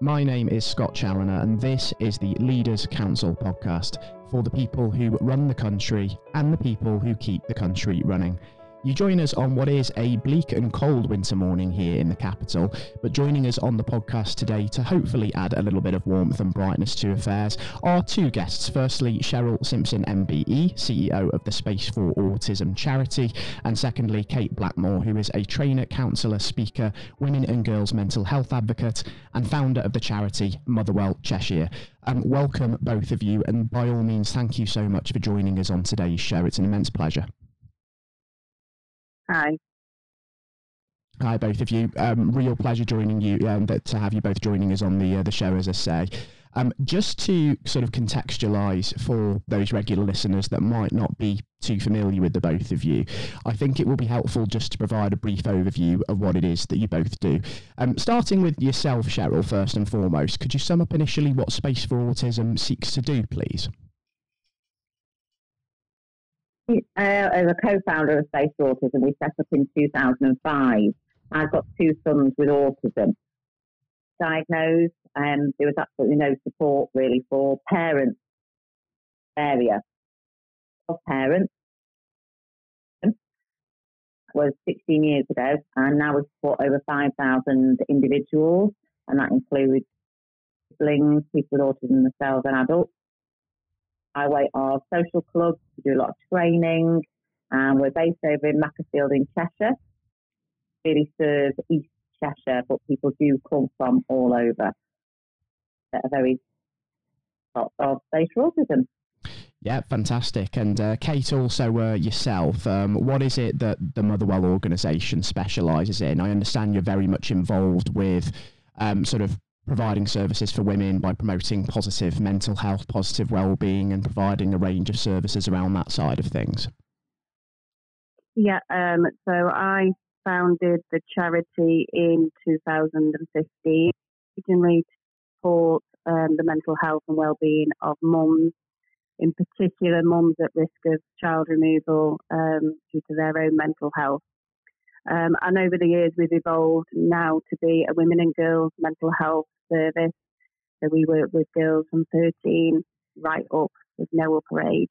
My name is Scott Challoner, and this is the Leaders Council podcast for the people who run the country and the people who keep the country running. You join us on what is a bleak and cold winter morning here in the capital, but joining us on the podcast today to hopefully add a little bit of warmth and brightness to affairs are two guests. Firstly, Cheryl Simpson, MBE, CEO of the Space for Autism charity, and secondly, Kate Blackmore, who is a trainer, counsellor, speaker, women and girls mental health advocate, and founder of the charity Motherwell Cheshire. Um, welcome, both of you, and by all means, thank you so much for joining us on today's show. It's an immense pleasure. Hi. Hi, both of you. Um, real pleasure joining you, um, to have you both joining us on the uh, the show, as I say. Um, just to sort of contextualise for those regular listeners that might not be too familiar with the both of you, I think it will be helpful just to provide a brief overview of what it is that you both do. Um, starting with yourself, Cheryl, first and foremost, could you sum up initially what Space for Autism seeks to do, please? Uh, as a co-founder of Space Autism, we set up in 2005. I've got two sons with autism. Diagnosed, and um, there was absolutely no support really for parents area of parents. Was 16 years ago, and now we support over 5,000 individuals, and that includes siblings, people with autism themselves, and adults by way of social clubs. We do a lot of training. And we're based over in Macclesfield in Cheshire. Really serve East Cheshire, but people do come from all over. A very lot of for autism. Yeah, fantastic. And uh, Kate, also uh, yourself, um, what is it that the Motherwell organisation specialises in? I understand you're very much involved with um, sort of providing services for women by promoting positive mental health, positive well-being, and providing a range of services around that side of things. Yeah, um, so I founded the charity in 2015, originally to support um, the mental health and well-being of mums, in particular mums at risk of child removal um, due to their own mental health. Um, and over the years, we've evolved now to be a women and girls mental health service. So we work with girls from 13 right up with no upper age.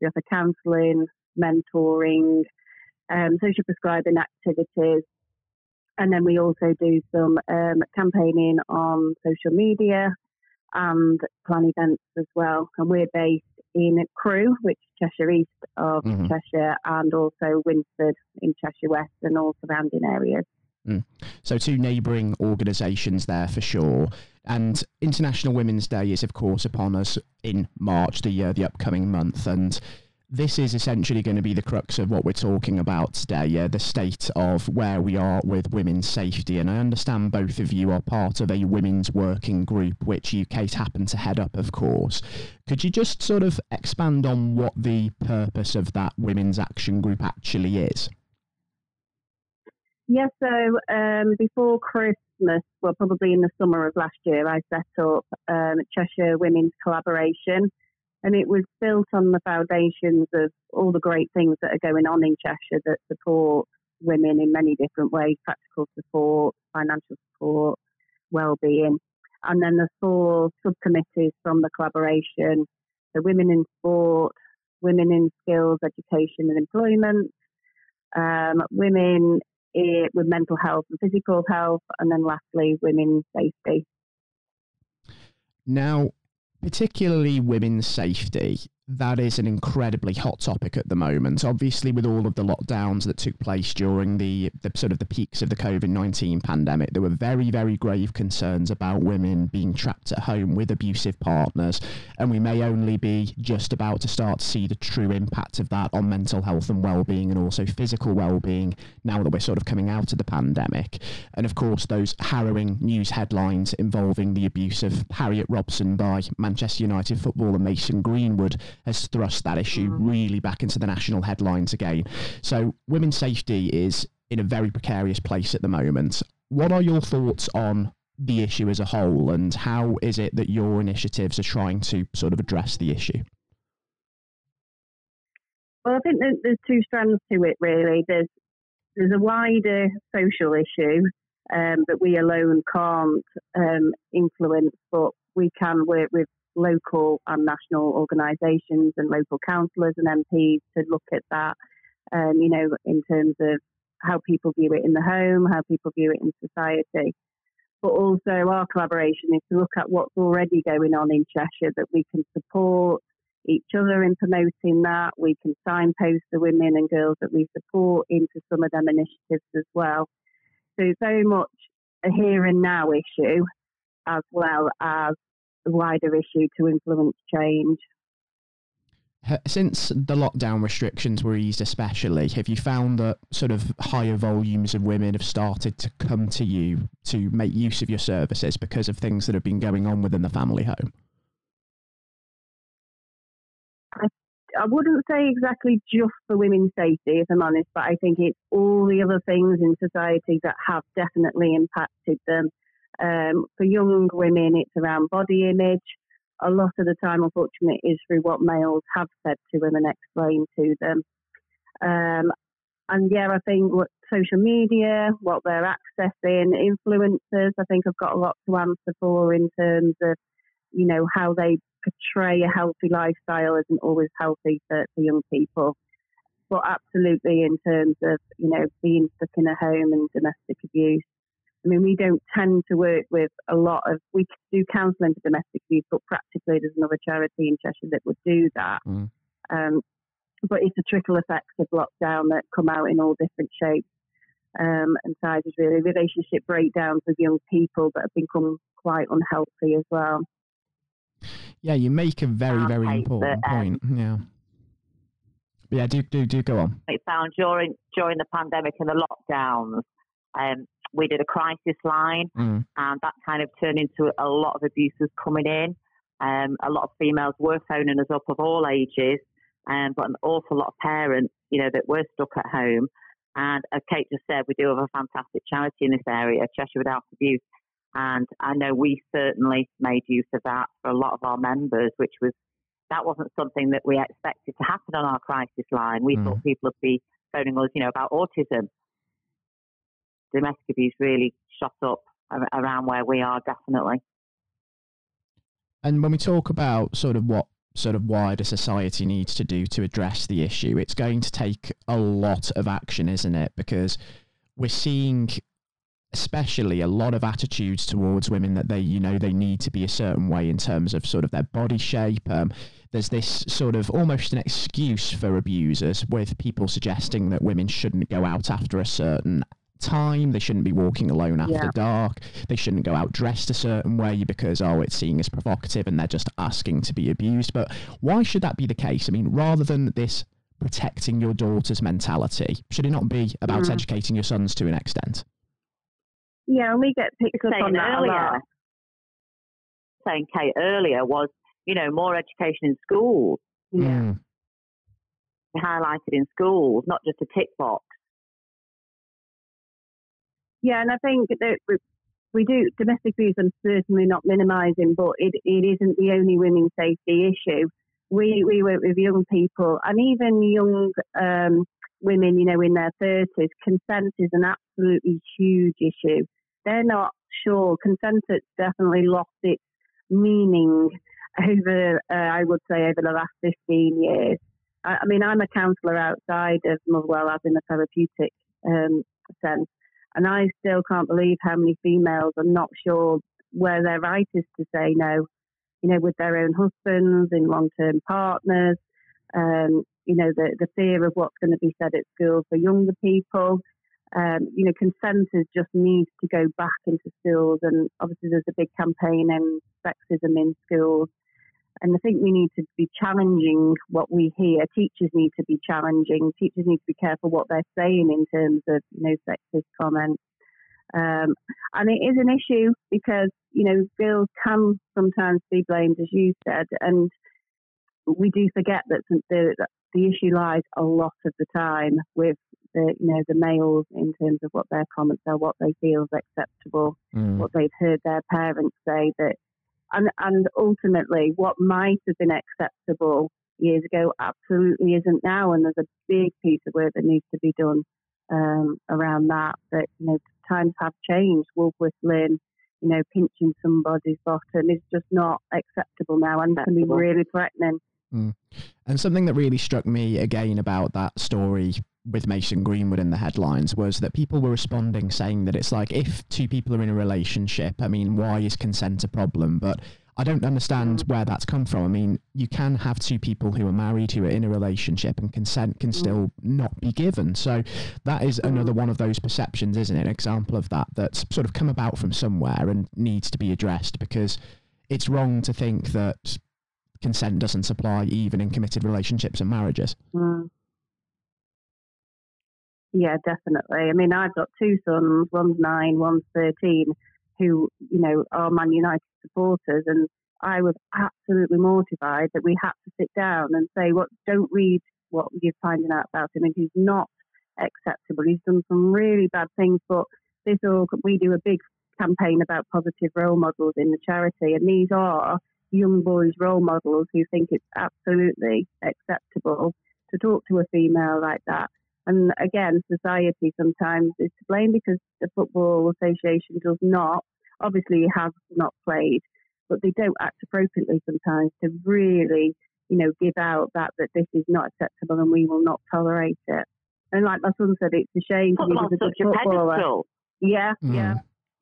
We offer counselling, mentoring, um, social prescribing activities, and then we also do some um, campaigning on social media and plan events as well. And we're based in Crewe, which is Cheshire East of mm-hmm. Cheshire, and also Winsford in Cheshire West and all surrounding areas. Mm. So, two neighbouring organisations there for sure. And International Women's Day is, of course, upon us in March, the uh, the upcoming month, and this is essentially going to be the crux of what we're talking about today, uh, the state of where we are with women's safety. And I understand both of you are part of a women's working group, which you, Kate, happen to head up, of course. Could you just sort of expand on what the purpose of that women's action group actually is? Yeah, so um, before Christmas, well, probably in the summer of last year, I set up um, Cheshire Women's Collaboration, and it was built on the foundations of all the great things that are going on in Cheshire that support women in many different ways practical support, financial support, well-being. And then the four subcommittees from the collaboration the women in sport, women in skills, education and employment, um, women with mental health and physical health, and then lastly, women's safety. Now, particularly women's safety, that is an incredibly hot topic at the moment. Obviously, with all of the lockdowns that took place during the, the sort of the peaks of the COVID 19 pandemic, there were very, very grave concerns about women being trapped at home with abusive partners. And we may only be just about to start to see the true impact of that on mental health and well being and also physical well being now that we're sort of coming out of the pandemic. And of course, those harrowing news headlines involving the abuse of Harriet Robson by Manchester United footballer Mason Greenwood has thrust that issue mm. really back into the national headlines again. So women's safety is in a very precarious place at the moment. What are your thoughts on the issue as a whole, and how is it that your initiatives are trying to sort of address the issue? Well, I think there's two strands to it. Really, there's there's a wider social issue um, that we alone can't um, influence, but we can work with local and national organisations and local councillors and MPs to look at that, um, you know, in terms of how people view it in the home, how people view it in society. But also, our collaboration is to look at what's already going on in Cheshire that we can support each other in promoting that. We can signpost the women and girls that we support into some of them initiatives as well. So, very much a here and now issue as well as wider issue to influence change. Since the lockdown restrictions were eased, especially, have you found that sort of higher volumes of women have started to come to you to make use of your services because of things that have been going on within the family home? I, I wouldn't say exactly just for women's safety, if I'm honest, but I think it's all the other things in society that have definitely impacted them. Um, for young women, it's around body image a lot of the time, unfortunately, is through what males have said to and explained to them. Um, and yeah, I think what social media, what they're accessing, influencers, I think I've got a lot to answer for in terms of, you know, how they portray a healthy lifestyle isn't always healthy for, for young people. But absolutely, in terms of, you know, being stuck in a home and domestic abuse, I mean, we don't tend to work with a lot of, we do counselling for domestic abuse, but practically there's another charity in Cheshire that would do that. Mm. Um, but it's a trickle effect of lockdown that come out in all different shapes um, and sizes, really. Relationship breakdowns with young people that have become quite unhealthy as well. Yeah, you make a very, very important that, um, point. Yeah. Yeah, do do do go on. It found during during the pandemic and the lockdowns, um, we did a crisis line, mm. and that kind of turned into a lot of abuses coming in. Um, a lot of females were phoning us up of all ages, um, but an awful lot of parents, you know, that were stuck at home. And as Kate just said, we do have a fantastic charity in this area, Cheshire Without Abuse. And I know we certainly made use of that for a lot of our members, which was that wasn't something that we expected to happen on our crisis line. We mm. thought people would be phoning us, you know, about autism domestic abuse really shot up around where we are, definitely. And when we talk about sort of what sort of wider society needs to do to address the issue, it's going to take a lot of action, isn't it? Because we're seeing especially a lot of attitudes towards women that they you know they need to be a certain way in terms of sort of their body shape um, there's this sort of almost an excuse for abusers with people suggesting that women shouldn't go out after a certain time. They shouldn't be walking alone after yeah. dark. They shouldn't go out dressed a certain way because, oh, it's seen as provocative and they're just asking to be abused. But why should that be the case? I mean, rather than this protecting your daughter's mentality, should it not be about mm. educating your sons to an extent? Yeah, and we get picked up on that earlier, a lot. Saying Kate earlier was, you know, more education in schools. Yeah. Mm. Highlighted in schools, not just a tick box. Yeah, and I think that we do domestic abuse. I'm certainly not minimising, but it, it isn't the only women's safety issue. We we work with young people and even young um, women, you know, in their thirties. Consent is an absolutely huge issue. They're not sure. Consent has definitely lost its meaning over, uh, I would say, over the last 15 years. I, I mean, I'm a counsellor outside of Motherwell as in a therapeutic um, sense. And I still can't believe how many females are not sure where their right is to say no, you know, with their own husbands, in long term partners, um, you know, the, the fear of what's going to be said at school for younger people. Um, you know, consent is just needs to go back into schools, and obviously there's a big campaign in sexism in schools. And I think we need to be challenging what we hear. Teachers need to be challenging. Teachers need to be careful what they're saying in terms of, you know, sexist comments. Um, and it is an issue because, you know, girls can sometimes be blamed, as you said, and we do forget that the, the issue lies a lot of the time with the, you know, the males in terms of what their comments are, what they feel is acceptable, mm. what they've heard their parents say that and, and ultimately, what might have been acceptable years ago absolutely isn't now. And there's a big piece of work that needs to be done um, around that. That you know, times have changed. Wolf whistling, you know, pinching somebody's bottom is just not acceptable now and can be really threatening. Mm. And something that really struck me again about that story with Mason Greenwood in the headlines was that people were responding saying that it's like if two people are in a relationship, I mean, why is consent a problem? But I don't understand where that's come from. I mean, you can have two people who are married who are in a relationship and consent can mm. still not be given. So that is mm. another one of those perceptions, isn't it? An example of that that's sort of come about from somewhere and needs to be addressed because it's wrong to think that consent doesn't apply even in committed relationships and marriages. Mm. Yeah, definitely. I mean, I've got two sons, one's nine, one's 13, who, you know, are Man United supporters. And I was absolutely mortified that we had to sit down and say, "What? don't read what you're finding out about him. And he's not acceptable. He's done some really bad things, but this all, we do a big campaign about positive role models in the charity. And these are young boys' role models who think it's absolutely acceptable to talk to a female like that. And again, society sometimes is to blame because the Football Association does not, obviously, has not played, but they don't act appropriately sometimes to really, you know, give out that that this is not acceptable and we will not tolerate it. And like my son said, it's a shame because he was a good footballer. Pedestal. Yeah, mm. yeah.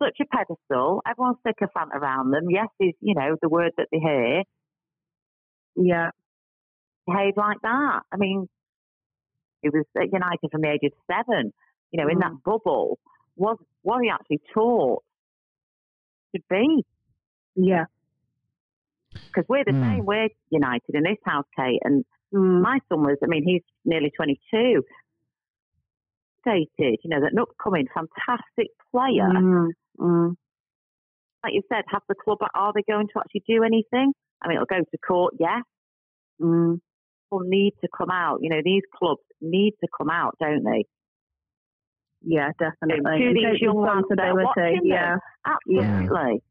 Such a pedestal. Everyone's sycophant around them. Yes, is you know the word that they hear. Yeah. Behave like that. I mean, he was at United from the age of seven. You know, mm. in that mm. bubble, was what he actually taught to be. Yeah. Because we're the mm. same. We're United in this house, Kate. And mm. my son was, I mean, he's nearly 22. Stated, you know, that an upcoming fantastic player. Mm. mm. Like you said, have the club, are they going to actually do anything? I mean, it'll go to court, yes. Mm people need to come out. You know, these clubs need to come out, don't they? Yeah, definitely. To these young lads yeah. Absolutely.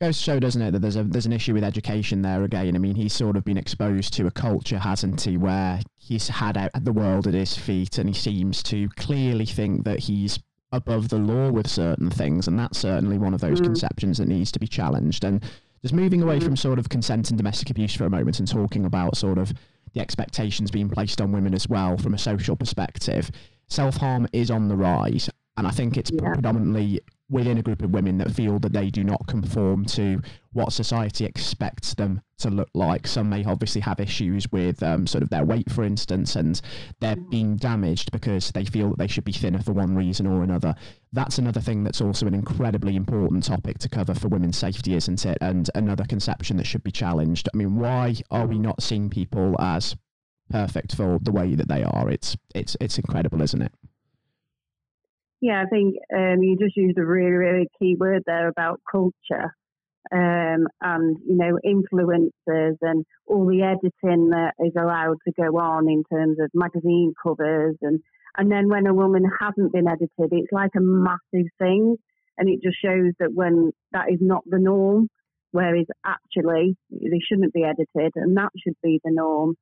goes to show, doesn't it, that there's a there's an issue with education there again. I mean, he's sort of been exposed to a culture, hasn't he, where he's had out the world at his feet, and he seems to clearly think that he's above the law with certain things, and that's certainly one of those mm. conceptions that needs to be challenged. And just moving away mm-hmm. from sort of consent and domestic abuse for a moment and talking about sort of the expectations being placed on women as well from a social perspective, self harm is on the rise. And I think it's yeah. predominantly within a group of women that feel that they do not conform to what society expects them to look like. Some may obviously have issues with um, sort of their weight, for instance, and they're mm. being damaged because they feel that they should be thinner for one reason or another. That's another thing that's also an incredibly important topic to cover for women's safety, isn't it? And another conception that should be challenged. I mean, why are we not seeing people as perfect for the way that they are? It's it's it's incredible, isn't it? Yeah, I think um, you just used a really, really key word there about culture um, and, you know, influencers and all the editing that is allowed to go on in terms of magazine covers. And, and then when a woman hasn't been edited, it's like a massive thing. And it just shows that when that is not the norm, whereas actually they shouldn't be edited and that should be the norm.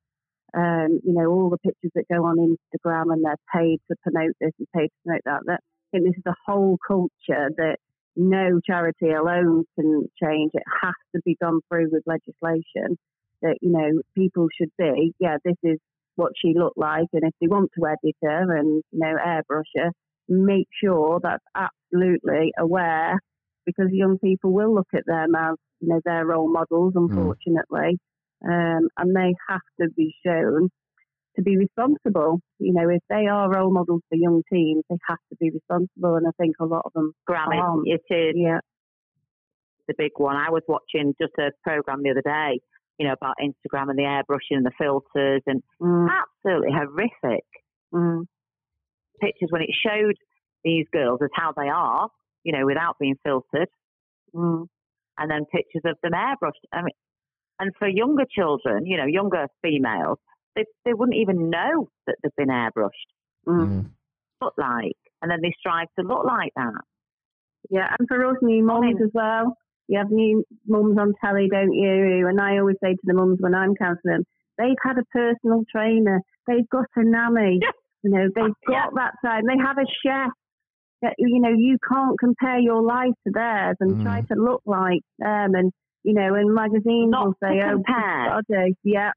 Um, you know, all the pictures that go on Instagram and they're paid to promote this and paid to promote that. That I think this is a whole culture that no charity alone can change. It has to be gone through with legislation that, you know, people should be, yeah, this is what she looked like. And if they want to edit her and, you know, airbrush her, make sure that's absolutely aware because young people will look at them as, you know, their role models, hmm. unfortunately. Mm. Um, and they have to be shown to be responsible. You know, if they are role models for young teens, they have to be responsible. And I think a lot of them Grammy, aren't. it is. Yeah. The big one. I was watching just a program the other day, you know, about Instagram and the airbrushing and the filters and mm. absolutely horrific mm. pictures when it showed these girls as how they are, you know, without being filtered. Mm. And then pictures of them airbrushed. I mean, and for younger children, you know, younger females, they, they wouldn't even know that they've been airbrushed. Mm. mm. Look like, and then they strive to look like that. Yeah, and for us new mums as well. You have new mums on telly, don't you? And I always say to the mums when I'm counselling them, they've had a personal trainer, they've got a nanny, you know, they've got yeah. that side, they have a chef. that, you know, you can't compare your life to theirs and Mm. try to look like them. And, you know, and magazines Not will say, to oh, compare. body. Yeah.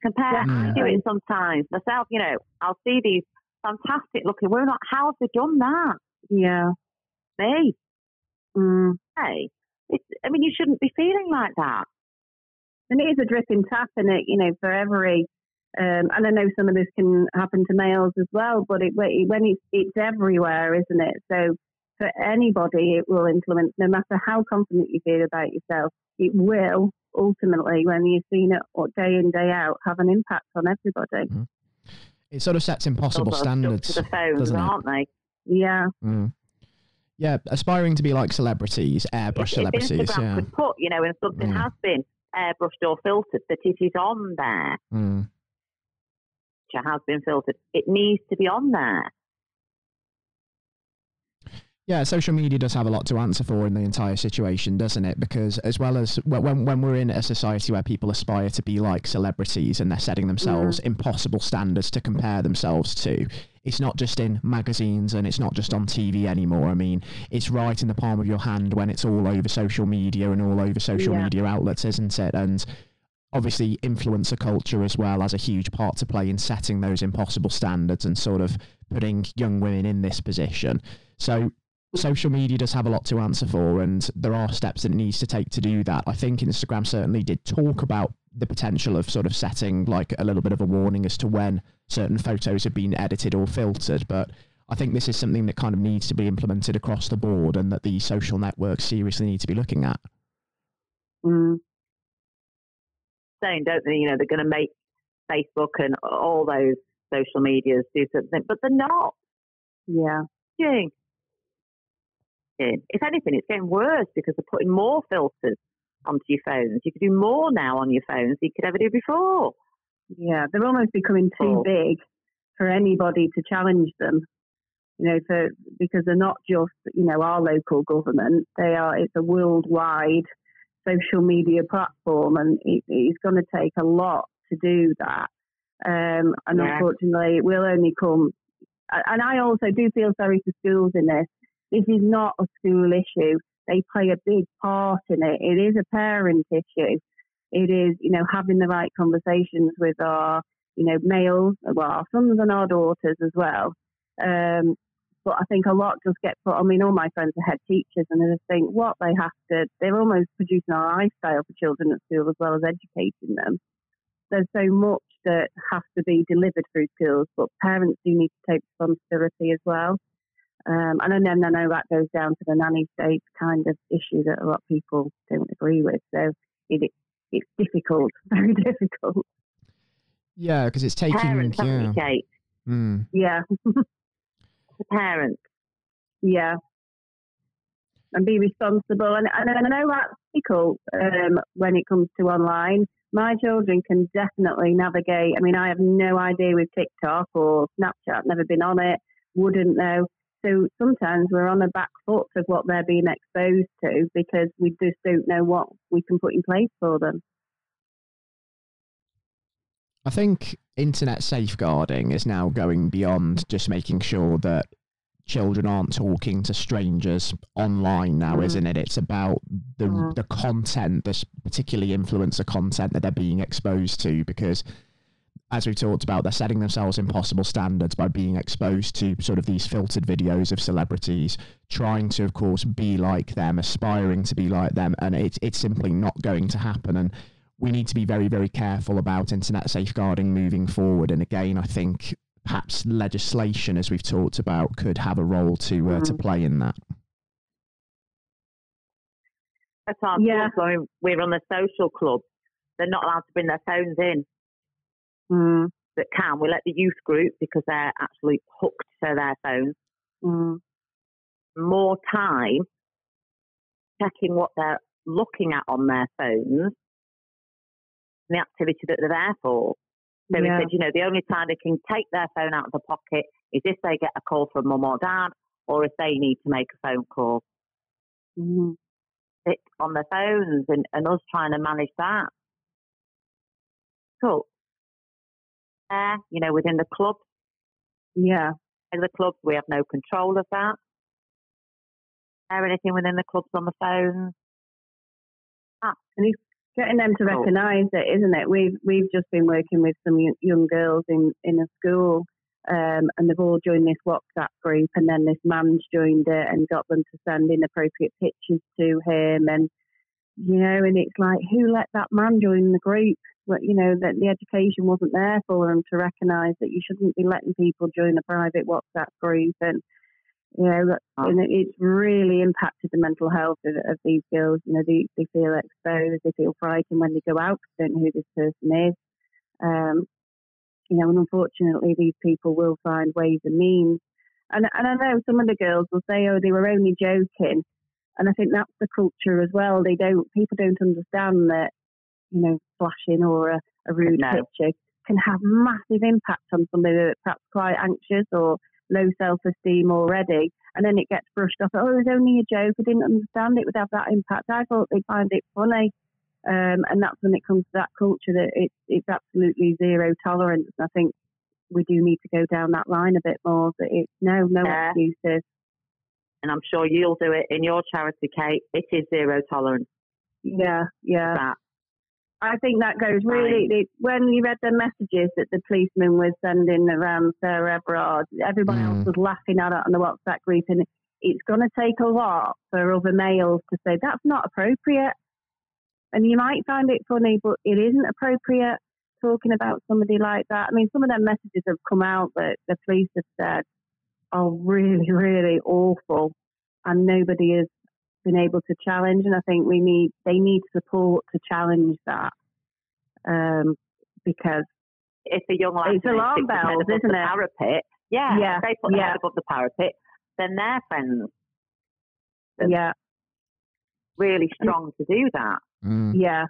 compare. I do it sometimes myself. You know, I'll see these fantastic looking women. like, How have they done that? Yeah. Me, Mm. hey. It's, I mean, you shouldn't be feeling like that. And it is a dripping tap in it, you know, for every. Um, and I know some of this can happen to males as well, but it, when it's, it's everywhere, isn't it? So for anybody, it will influence, no matter how confident you feel about yourself, it will ultimately, when you've seen it day in, day out, have an impact on everybody. It sort of sets impossible Sort of stuck standards. to the phones, doesn't it? aren't they? Yeah. Mm. Yeah, aspiring to be like celebrities, airbrush if, celebrities. if Instagram Yeah. could put, you know, and something Mm. has been airbrushed or filtered, that it is on there, Mm. which has been filtered, it needs to be on there. Yeah, social media does have a lot to answer for in the entire situation, doesn't it? Because as well as when when we're in a society where people aspire to be like celebrities and they're setting themselves mm. impossible standards to compare themselves to, it's not just in magazines and it's not just on TV anymore. I mean, it's right in the palm of your hand when it's all over social media and all over social Yeah. media outlets, isn't it? And obviously influencer culture as well has a huge part to play in setting those impossible standards and sort of putting young women in this position. So social media does have a lot to answer for and there are steps that it needs to take to do that. I think Instagram certainly did talk about the potential of sort of setting like a little bit of a warning as to when certain photos have been edited or filtered, but I think this is something that kind of needs to be implemented across the board and that the social networks seriously need to be looking at. Mm. Saying, don't they? You know, they're going to make Facebook and all those social medias do something, but they're not Yeah. Doing. If anything, it's getting worse because they're putting more filters onto your phones. You can do more now on your phones than you could ever do before. Yeah, they're almost becoming too big for anybody to challenge them. You know, for because they're not just you know our local government; they are. It's a worldwide social media platform, and it, it's going to take a lot to do that. Um, and Yeah. unfortunately, it will only come. And I also do feel sorry for schools in this. This is not a school issue. They play a big part in it. It is a parent issue it is, you know, having the right conversations with our, you know, males, well, our sons and our daughters as well. Um, but I think a lot just get put. I mean, all my friends are head teachers, and I just think what they have to, they're almost producing our lifestyle for children at school as well as educating them. There's so much that has to be delivered through schools, but parents do need to take responsibility as well. Um, and then I know that goes down to the nanny state kind of issue that a lot of people don't agree with. So it, it's difficult, very difficult. Yeah, because it's taking Parents, haven't yeah. Kate? Mm. Yeah, The parents. yeah. And be responsible. And, and I know that's difficult um, when it comes to online. My children can definitely navigate. I mean, I have no idea with TikTok or Snapchat, never been on it, wouldn't know. So sometimes we're on the back foot of what they're being exposed to because we just don't know what we can put in place for them. I think internet safeguarding is now going beyond just making sure that children aren't talking to strangers online now, Mm. isn't it? It's about the Mm. the content, this particularly influencer content that they're being exposed to because as we talked about, they're setting themselves impossible standards by being exposed to sort of these filtered videos of celebrities, trying to, of course, be like them, aspiring to be like them, and it's it's simply not going to happen. And we need to be very, very careful about internet safeguarding moving forward. And again, I think perhaps legislation, as we've talked about, could have a role to uh, to Mhm. play in that. That's our Yeah. clubs, when we're on the social club. They're not allowed to bring their phones in. Mm, That can. We let the youth group because they're actually hooked to their phones. mm, More time checking what they're looking at on their phones, the activity that they're there for. So we yeah. said, you know, the only time they can take their phone out of the pocket is if they get a call from mum or dad, or if they need to make a phone call. Mhm. Sit on their phones and, and us trying to manage that. Cool. There, you know, within the club, Yeah. in the clubs, we have no control of that. Or anything within the clubs on the phone. Ah, and it's getting them to Cool. recognise it, isn't it? We've we've just been working with some young girls in in a school, um, and they've all joined this WhatsApp group, and then this man's joined it and got them to send inappropriate pictures to him, and you know, and it's like, who let that man join the group? But, you know, that the education wasn't there for them to recognise that you shouldn't be letting people join a private WhatsApp group, and you know, that- and it- it's really impacted the mental health of, of these girls. You know, they, they feel exposed, they feel frightened when they go out because they don't know who this person is. Um, you know, and unfortunately, these people will find ways and means. And, and I know some of the girls will say, "Oh, they were only joking," and I think that's the culture as well. They don't, people don't understand that, you know, flashing or a, a rude No. picture can have massive impact on somebody that's perhaps quite anxious or low self-esteem already, and then it gets brushed off. Oh, it was only a joke. I didn't understand it would have that impact. I thought they'd find it funny, um, and that's when it comes to that culture that it's it's absolutely zero tolerance. I think we do need to go down that line a bit more. That it's no, no Yeah. excuses. And I'm sure you'll do it in your charity, Kate. It is zero tolerance Yeah, yeah. that. I think that goes really. It, when you read the messages that the policeman was sending around Sarah Everard, everyone Mm. else was laughing at it on the WhatsApp group, and it's going to take a lot for other males to say that's not appropriate. And you might find it funny, but it isn't appropriate talking about somebody like that. I mean, some of them messages have come out that the police have said are really, really awful, and nobody has been able to challenge. And I think we need they need support to challenge that um, because If a young lad It's alarm bells, above isn't the it? parapet, yeah, Yeah, if they put their yeah. head above the parapet, then their friends Then- yeah, really strong to do that. Mm. yeah,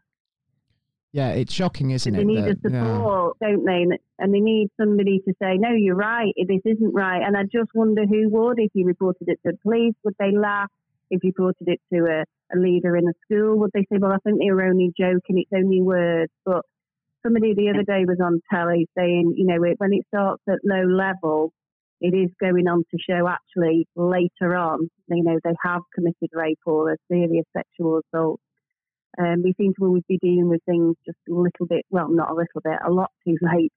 Yeah, it's shocking, isn't it? they it? need the that- yeah. support, don't they? And- And they need somebody to say, "No, you're right. This isn't right." And I just wonder who would if you reported it to the police. Would they laugh? If you reported it to a, a leader in a school, would they say, "Well, I think they were only joking. It's only words." But somebody the other day was on telly saying, you know, it, when it starts at low level, it is going on to show actually later on, you know, they have committed rape or a serious sexual assault. Um, we seem to always be dealing with things just a little bit, well, not a little bit, a lot too late.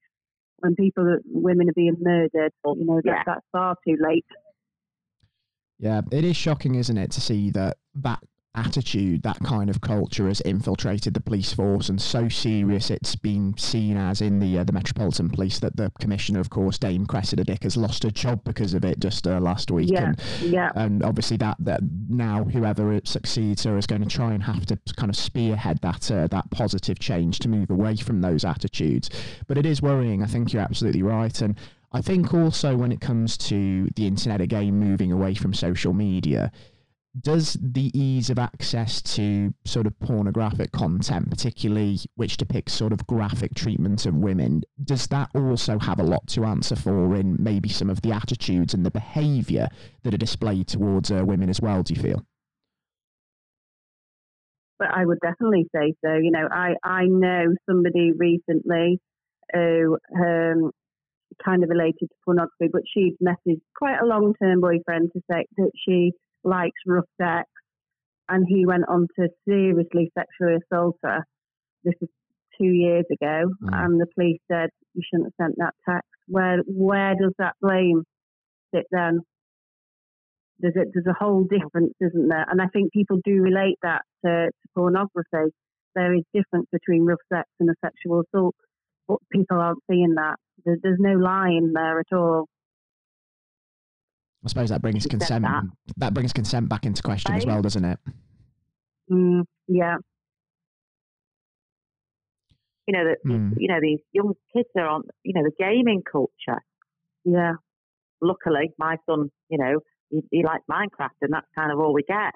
When people, women are being murdered, you know, that, Yeah. that's far too late. Yeah, it is shocking, isn't it, to see that that attitude, that kind of culture has infiltrated the police force and so serious it's been seen as in the uh, the Metropolitan Police that the commissioner, of course, Dame Cressida Dick, has lost her job because of it just uh, last week. Yeah, And, yeah, and obviously that, that now whoever succeeds her is going to try and have to kind of spearhead that uh, that positive change to move away from those attitudes. But it is worrying. I think you're absolutely right. And I think also when it comes to the internet again moving away from social media, does the ease of access to sort of pornographic content, particularly which depicts sort of graphic treatment of women, does that also have a lot to answer for in maybe some of the attitudes and the behaviour that are displayed towards uh, women as well? Do you feel? but I would definitely say so. You know, I, I know somebody recently who um, kind of related to pornography, but she'd messaged quite a long term boyfriend to say that she likes rough sex, and he went on to seriously sexually assault her. This is two years ago, Mm. and the police said you shouldn't have sent that text. Where where does that blame sit then? There's a, there's a whole difference, isn't there? And I think people do relate that to, to pornography. There is difference between rough sex and a sexual assault, but people aren't seeing that. There, there's no line there at all. I suppose that brings consent. that. That. brings consent back into question as well, doesn't it? Mm, yeah, You know that Mm. you know these young kids are on you know the gaming culture. yeah, Luckily, my son, you know, he, he likes Minecraft, and that's kind of all we get.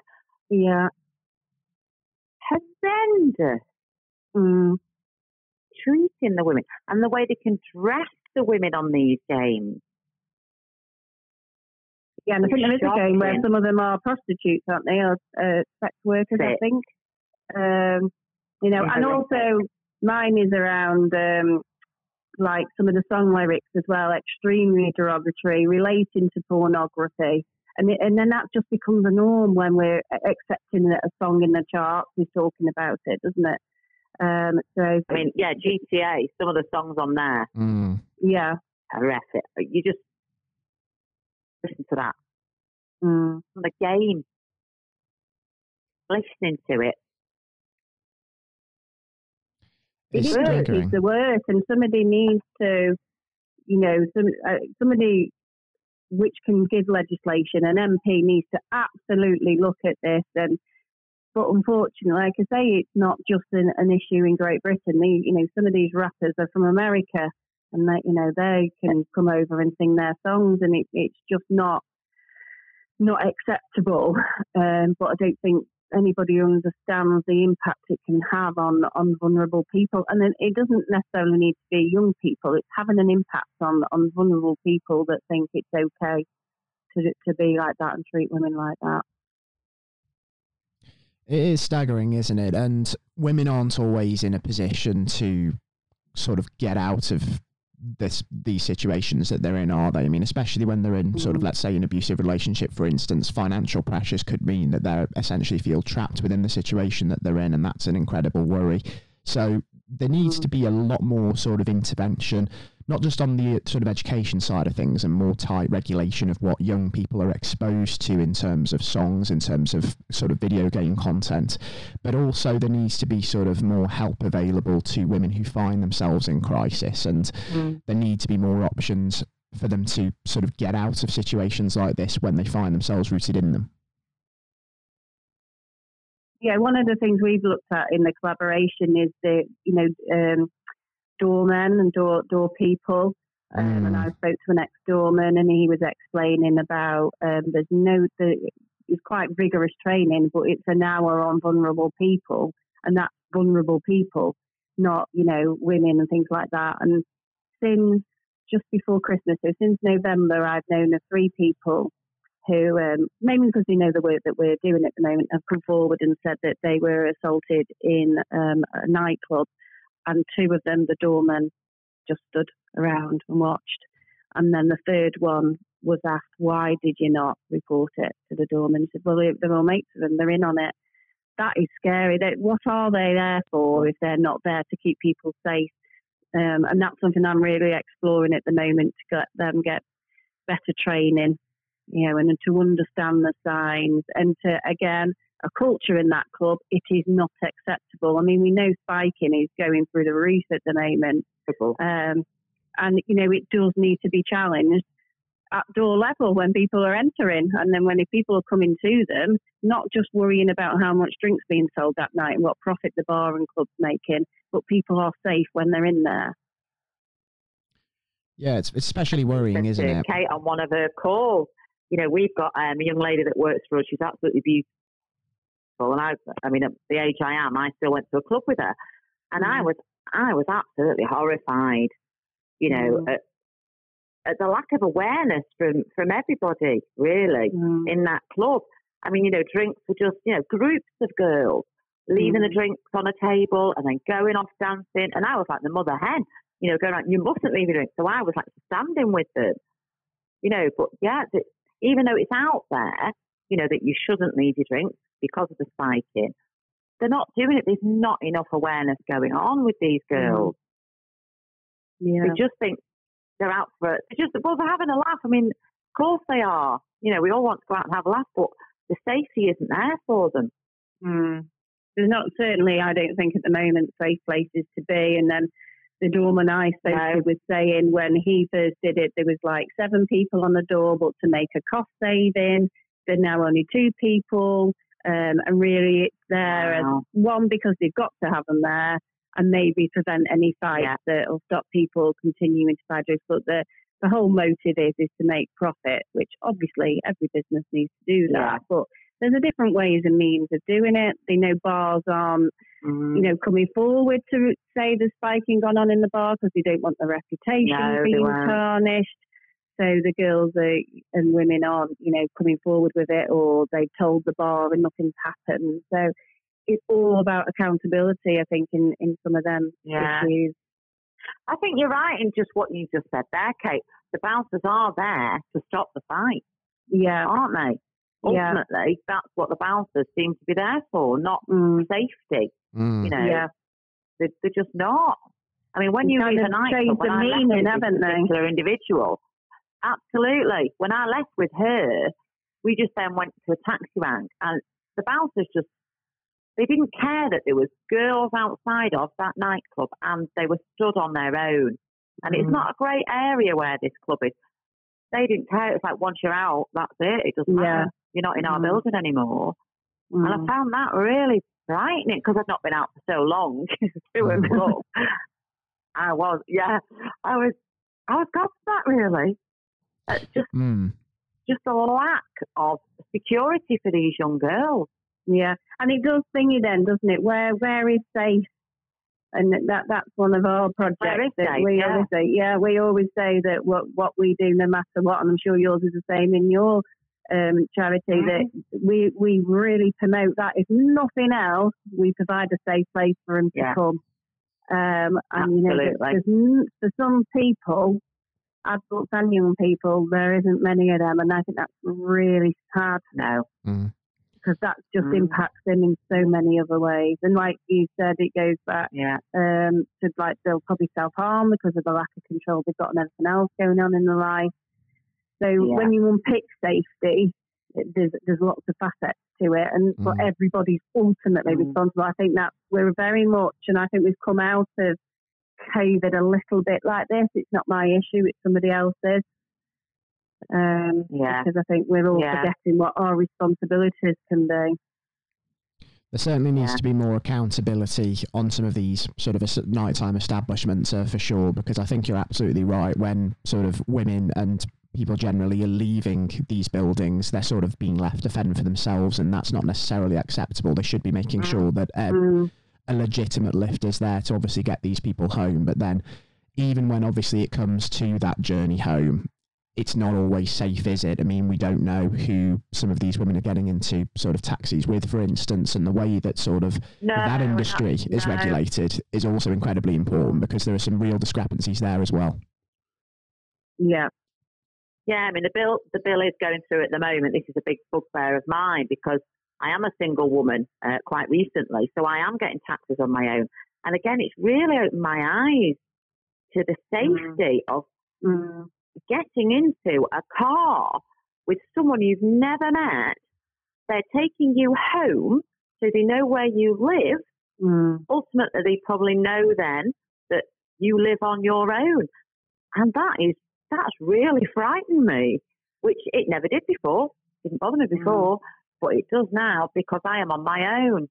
yeah. Horrendous Mm, treating the women and the way they can dress the women on these games. Yeah, and I think there is a game where some of them are prostitutes, aren't they, or uh, sex workers? I think. Um, you know, and also mine is around um, like some of the song lyrics as well, extremely derogatory, relating to pornography. And, it, and then that just becomes a norm when we're accepting that a song in the charts is talking about it, doesn't it? Um, so I mean, yeah, GTA, some of the songs on there, Mm. yeah, horrific. You just listen to that mm, the game, listening to it. it It's is staggering. it's the worst, and somebody needs to, you know, some uh, somebody which can give legislation. An MP needs to absolutely look at this and. But unfortunately, like I say, it's not just an, an issue in Great Britain. The, you know, some of these rappers are from America, and they, you know, they can come over and sing their songs, and it, it's just not not acceptable. Um, but I don't think anybody understands the impact it can have on on vulnerable people, and then it doesn't necessarily need to be young people. It's having an impact on on vulnerable people that think it's okay to to be like that and treat women like that. It is staggering, isn't it? And women aren't always in a position to sort of get out of this these situations that they're in, are they? I mean, especially when they're in sort of, Mm. let's say, an abusive relationship, for instance, financial pressures could mean that they're essentially feel trapped within the situation that they're in, and that's an incredible worry. So there needs Mm. to be a lot more sort of intervention, not just on the sort of education side of things and more tight regulation of what young people are exposed to in terms of songs, in terms of sort of video game content, but also there needs to be sort of more help available to women who find themselves in crisis and there need to be more options for them to sort of get out of situations like this when they find themselves rooted in them. Yeah, one of the things we've looked at in the collaboration is the you know um, doormen and door door people. Um, And Mm. I spoke to an ex doorman, and he was explaining about um, there's no the, it's quite rigorous training, but it's an hour on vulnerable people, and that's vulnerable people, not you know women and things like that. And since just before Christmas, so since November, I've known of three people who, um, mainly because they know the work that we're doing at the moment, have come forward and said that they were assaulted in um, a nightclub, and two of them, the doormen, just stood around and watched. And then the third one was asked, "Why did you not report it to the doorman?" Said, "Well, they- they're all mates of them; they're in on it." That is scary. They, what are they there for if they're not there to keep people safe? Um, and that's something I'm really exploring at the moment to get them get better training, you know, and to understand the signs and to again a culture in that club. It is not acceptable. I mean, we know spiking is going through the roof at the moment, um, and you know it does need to be challenged at door level when people are entering, and then when people are coming to them, not just worrying about how much drinks being sold that night and what profit the bar and club's making, but people are safe when they're in there. Yeah, it's, it's especially worrying, isn't it? Kate on one of her calls. You know, we've got um, a young lady that works for us. She's absolutely beautiful, and I, I mean, at the age I am, I still went to a club with her, and I Mm. was, I was absolutely horrified. You know, Mm. at, at the lack of awareness from from everybody, really, Mm. in that club. I mean, you know, drinks were just, you know, groups of girls leaving the Mm. drinks on a table and then going off dancing, and I was like the mother hen. You know, going around, you mustn't leave your drink. So I was like standing with them. You know, but yeah, even though it's out there, you know, that you shouldn't leave your drinks because of the spiking, they're not doing it. There's not enough awareness going on with these girls. Yeah. They just think they're out for it. They just, well, they're having a laugh. I mean, of course they are. You know, we all want to go out and have a laugh, but the safety isn't there for them. Mm. There's not certainly, I don't think at the moment, safe places to be. And then the doorman I spoke No. was saying when he first did it, there was like seven people on the door, but to make a cost saving, there are now only two people. Um, and really, it's there as one because they've got to have them there, and maybe prevent any fights Yeah. that will stop people continuing to buy drugs. But the the whole motive is is to make profit, which obviously every business needs to do that. Yeah. But there's a different ways and means of doing it. They know bars aren't, Mm. you know, coming forward to say there's spiking gone on in the bar because they don't want the reputation No, being tarnished. So the girls are, and women aren't, you know, coming forward with it, or they've told the bar and nothing's happened. So it's all about accountability, I think, in, in some of them Yeah. issues. I think you're right in just what you just said there, Kate. The bouncers are there to stop the fight, Yeah. aren't they? Yeah. Ultimately, that's what the bouncers seem to be there for, not Mm. safety. Mm. You know, Yeah. they're, they're just not. I mean, when you leave a nightclub, when the I left meaning, with this haven't they? particular individual, absolutely. When I left with her, we just then went to a taxi rank, and the bouncers just they didn't care that there was girls outside of that nightclub, and they were stood on their own. And it's Mm. not a great area where this club is. They didn't care. It's like once you're out, that's it. It doesn't Yeah. matter. You're not in our Mm. building anymore. And I Mm. found that really frightening because I'd not been out for so long. I was, yeah, I was, I was gobsmacked really. It's just, Mm. just a lack of security for these young girls. Yeah, and it does thingy then, doesn't it? Where where is safe? And that that's one of our projects Where is that safe? we Yeah. always say. Yeah, we always say that what what we do, no matter what, and I'm sure yours is the same in your um, charity. That we we really promote that. If nothing else, we provide a safe place for them to Yeah. come. Um, and you know, Absolutely. there's n- for some people, adults and young people, there isn't many of them, and I think that's really sad No, Mm. because that just Mm. impacts them in so many other ways. And like you said, it goes back yeah, um, to like they'll probably self harm because of the lack of control they've got and everything else going on in their life. So Yeah. when you unpick safety, it, there's there's lots of facets to it, and but Mm. everybody's ultimately Mm. responsible. I think that we're very much, and I think we've come out of COVID a little bit like this. It's not my issue; it's somebody else's. Um, Yeah. Because I think we're all Yeah. forgetting what our responsibilities can be. There certainly needs Yeah. to be more accountability on some of these sort of es- nighttime establishments uh, for sure, because I think you're absolutely right. When sort of women and people generally are leaving these buildings, they're sort of being left to fend for themselves, and that's not necessarily acceptable. They should be making sure that Mm. a legitimate lift is there to obviously get these people home. But then, even when obviously it comes to that journey home, it's not always safe, is it? I mean, we don't know who some of these women are getting into sort of taxis with, for instance, and the way that sort of no, that industry is no. regulated is also incredibly important because there are some real discrepancies there as well. Yeah. Yeah, I mean the bill the bill is going through at the moment. This is a big bugbear of mine because I am a single woman uh, quite recently, so I am getting taxes on my own. And again, it's really opened my eyes to the safety of Mm. getting into a car with someone you've never met. They're taking you home, so they know where you live. Mm. Ultimately, they probably know then that you live on your own, and that is that's really frightened me, which it never did before. Didn't bother me before, but it does now because I am on my own.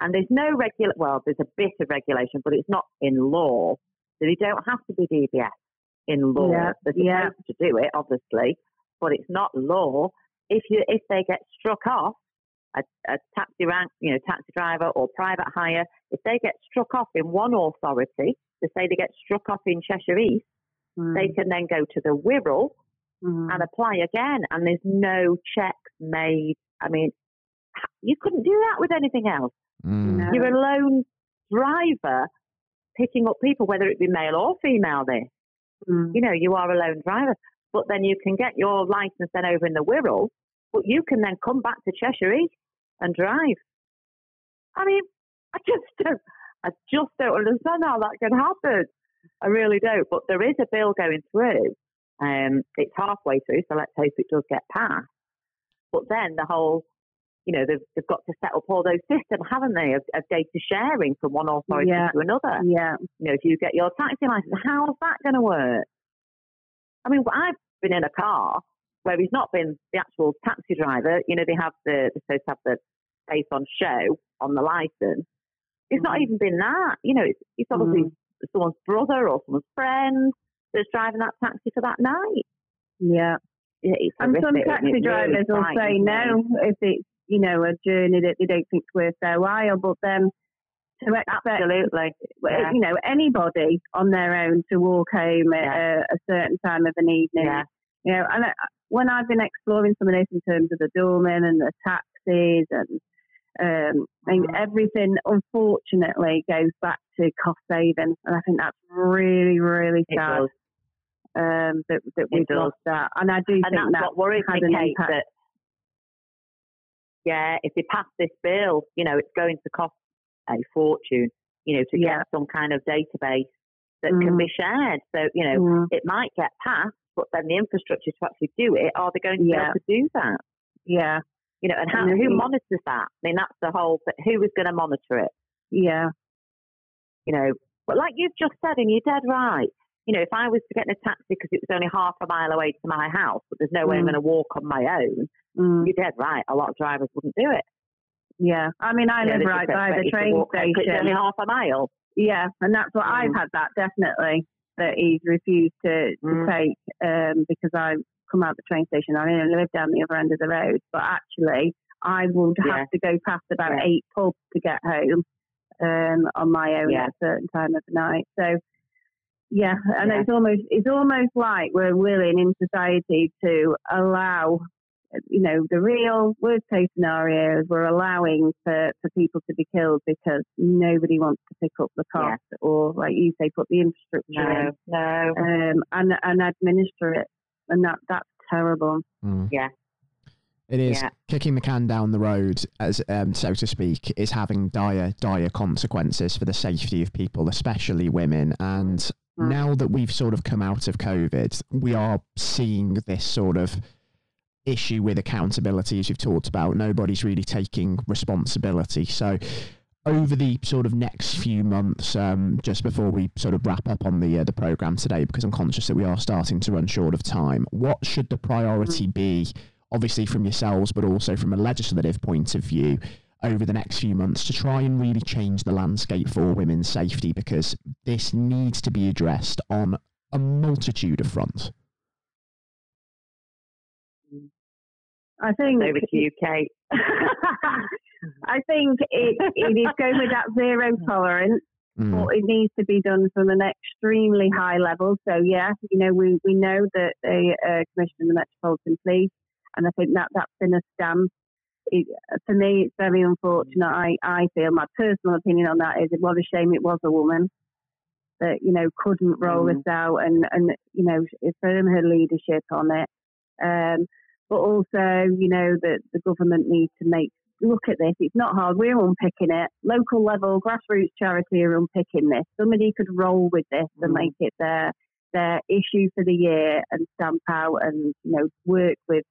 And there's no regular, well, there's a bit of regulation, but it's not in law. So they don't have to be DBS in law. Yeah, They're yeah. to do it, obviously, but it's not law. If you if they get struck off, a, a taxi rank, you know, taxi driver or private hire, if they get struck off in one authority, to say they get struck off in Cheshire East, Mm. they can then go to the Wirral Mm. and apply again, and there's no checks made. I mean, you couldn't do that with anything else. Mm. No. You're a lone driver picking up people, whether it be male or female. This, Mm. you know, you are a lone driver, but then you can get your license then over in the Wirral, but you can then come back to Cheshire East and drive. I mean, I just don't, I just don't understand how that can happen. I really don't. But there is a bill going through. Um, it's halfway through, so let's hope it does get passed. But then the whole, you know, they've, they've got to set up all those systems, haven't they, of, of data sharing from one authority Yeah. to another. Yeah. You know, if you get your taxi license, how's that going to work? I mean, I've been in a car where he's not been the actual taxi driver. You know, they have the, they're supposed to have the face on show on the license. It's not Mhm. even been that. You know, it's, it's obviously someone's brother or someone's friend that's driving that taxi for that night. Yeah. Yeah, It's And some taxi and it really drivers will say no if it's, you know, a journey that they don't think's worth their while. But then to expect, Absolutely. Yeah. you know, anybody on their own to walk home at a, a certain time of an evening, Yeah. you know, and I, when I've been exploring some of this in terms of the doorman and the taxis and um, and Mhm. everything, unfortunately, goes back to cost saving, and I think that's really, really sad um, that that we've lost that. And I do And think that's that what worries had me, an Kate, impact. that, yeah, if they pass this bill, you know, it's going to cost a fortune, you know, to Yeah. get some kind of database that can Mm. be shared. So, you know, Mm, it might get passed, but then the infrastructure to actually do it, are they going to be Yeah. able to do that? yeah, You know, and how, who monitors that? I mean, that's the whole thing. Who is going to monitor it? yeah, You know, but like you've just said, and you're dead right. You know, if I was to get in a taxi because it was only half a mile away to my house, but there's no way I'm Mm. going to walk on my own, mm, you're dead right. A lot of drivers wouldn't do it. yeah. I mean, I You know, live they right by the train station. It's only half a mile. Yeah, and that's what I've Mm. had that definitely that he's refused to, to Mm. take um, because I come out the train station. I only live down the other end of the road, but actually I would have Yeah. to go past about Yeah. eight pubs to get home um, on my own Yeah. at a certain time of the night. So yeah, and Yeah. it's almost it's almost like we're willing in society to allow you know, the real worst case scenarios, we're allowing for, for people to be killed because nobody wants to pick up the Yeah. cost or, like you say, put the infrastructure No, no. in um, and, and administer it. And that that's terrible. Mm. Yeah. It is Yeah. kicking the can down the road, as um, so to speak, is having dire, dire consequences for the safety of people, especially women. And Mm. now that we've sort of come out of COVID, we are seeing this sort of issue with accountability, as you've talked about. Nobody's really taking responsibility. So, over the sort of next few months, um, just before we sort of wrap up on the uh, the program today, because I'm conscious that we are starting to run short of time, what should the priority be? Obviously, from yourselves, but also from a legislative point of view, over the next few months to try and really change the landscape for women's safety, because this needs to be addressed on a multitude of fronts. I think Over to you, Kate. I think it, it is going with that zero tolerance, Mm. but it needs to be done from an extremely high level. So, yeah, you know, we, we know that the uh, Commissioner of the Metropolitan Police, and I think that that's been a stance. It, for me, it's very unfortunate. I, I feel my personal opinion on that is it what a shame it was a woman that, you know, couldn't roll Mm. this out and, and, you know, affirm her leadership on it. Um, but also, you know, that the government needs to make look at this. It's not hard. We're unpicking it. Local level, grassroots charity are unpicking this. Somebody could roll with this and Mm. make it their their issue for the year and stamp out and you know work with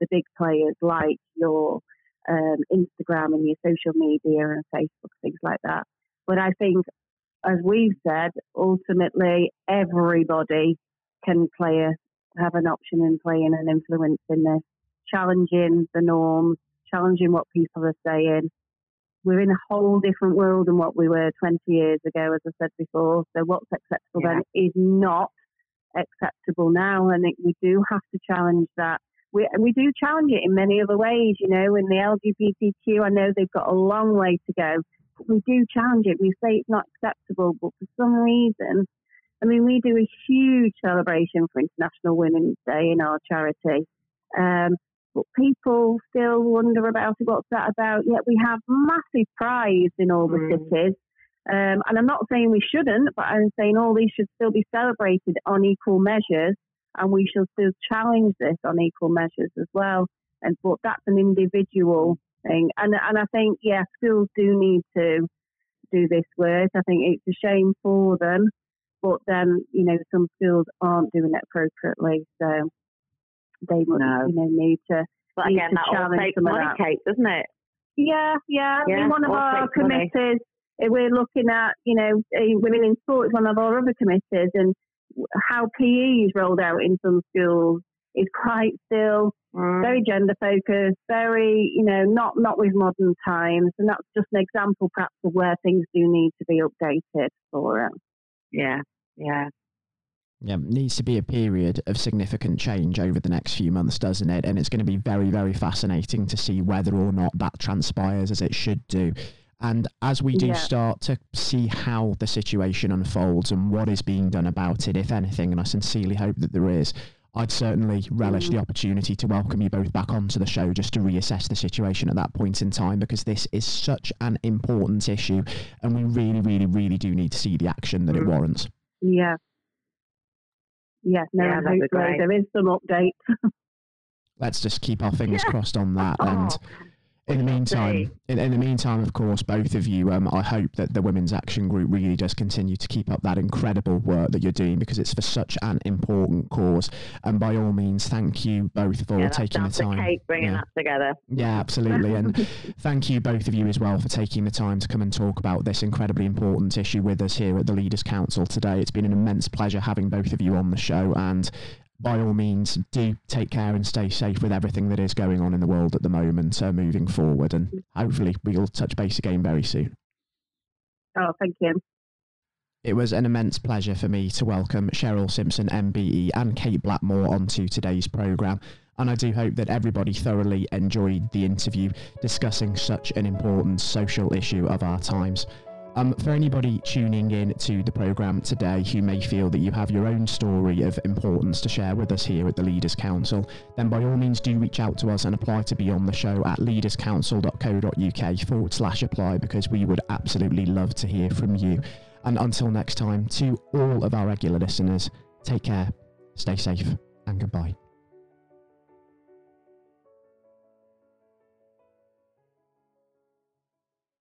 the big players like your um, Instagram and your social media and Facebook things like that. But I think, as we've said, ultimately everybody can play a have an option in playing an influence in this, challenging the norms, challenging what people are saying. We're in a whole different world than what we were 20 years ago, as I said before. So what's acceptable then is not acceptable now, and it, we do have to challenge that. We, we do challenge it in many other ways, you know, in the LGBTQ, I know they've got a long way to go, but we do challenge it. We say it's not acceptable, but for some reason, I mean, we do a huge celebration for International Women's Day in our charity. Um, but people still wonder about it. What's that about? Yet we have massive prides in all the Mm. cities. Um, and I'm not saying we shouldn't, but I'm saying all these should still be celebrated on equal measures, and we should still challenge this on equal measures as well. And but that's an individual thing, and and I think yeah, schools do need to do this work. I think it's a shame for them, but then you know some schools aren't doing it appropriately, so they would No. you know need to. But Need again, to that all challenge takes some of money, that. Kate, doesn't it? Yeah, yeah. I mean, one of our takes money. committees, uh, we're looking at, you know, women in sport is one of our other committees, and how PE is rolled out in some schools is quite still Mm. very gender focused, very, you know, not not with modern times, and that's just an example, perhaps, of where things do need to be updated for it. Yeah, yeah. Yeah, needs to be a period of significant change over the next few months, doesn't it? And it's going to be very, very fascinating to see whether or not that transpires as it should do. And as we do Yeah. start to see how the situation unfolds and what is being done about it, if anything, and I sincerely hope that there is, I'd certainly relish Mm. the opportunity to welcome you both back onto the show just to reassess the situation at that point in time because this is such an important issue and we really, really, really do need to see the action that it Mm. warrants. Yeah. Yeah, no, Yeah, and that'd hopefully there is some update. Let's just keep our fingers Yeah. crossed on that. And Oh, in the meantime, in, in the meantime, of course, both of you, um, I hope that the Women's Action Group really does continue to keep up that incredible work that you're doing because it's for such an important cause. And by all means, thank you both for yeah, taking the time. Kate bringing Yeah. that together. Yeah, absolutely. And thank you, both of you, as well, for taking the time to come and talk about this incredibly important issue with us here at the Leaders Council today. It's been an immense pleasure having both of you on the show. And by all means, do take care and stay safe with everything that is going on in the world at the moment, uh, moving forward. And hopefully, we'll touch base again very soon. oh, thank you. It was an immense pleasure for me to welcome Cheryl Simpson, MBE, and Kate Blackmore onto today's programme. And I do hope that everybody thoroughly enjoyed the interview discussing such an important social issue of our times. Um, for anybody tuning in to the programme today who may feel that you have your own story of importance to share with us here at the Leaders Council, then by all means do reach out to us and apply to be on the show at leaderscouncil.co.uk forward slash apply because we would absolutely love to hear from you. And until next time, to all of our regular listeners, take care, stay safe, and goodbye.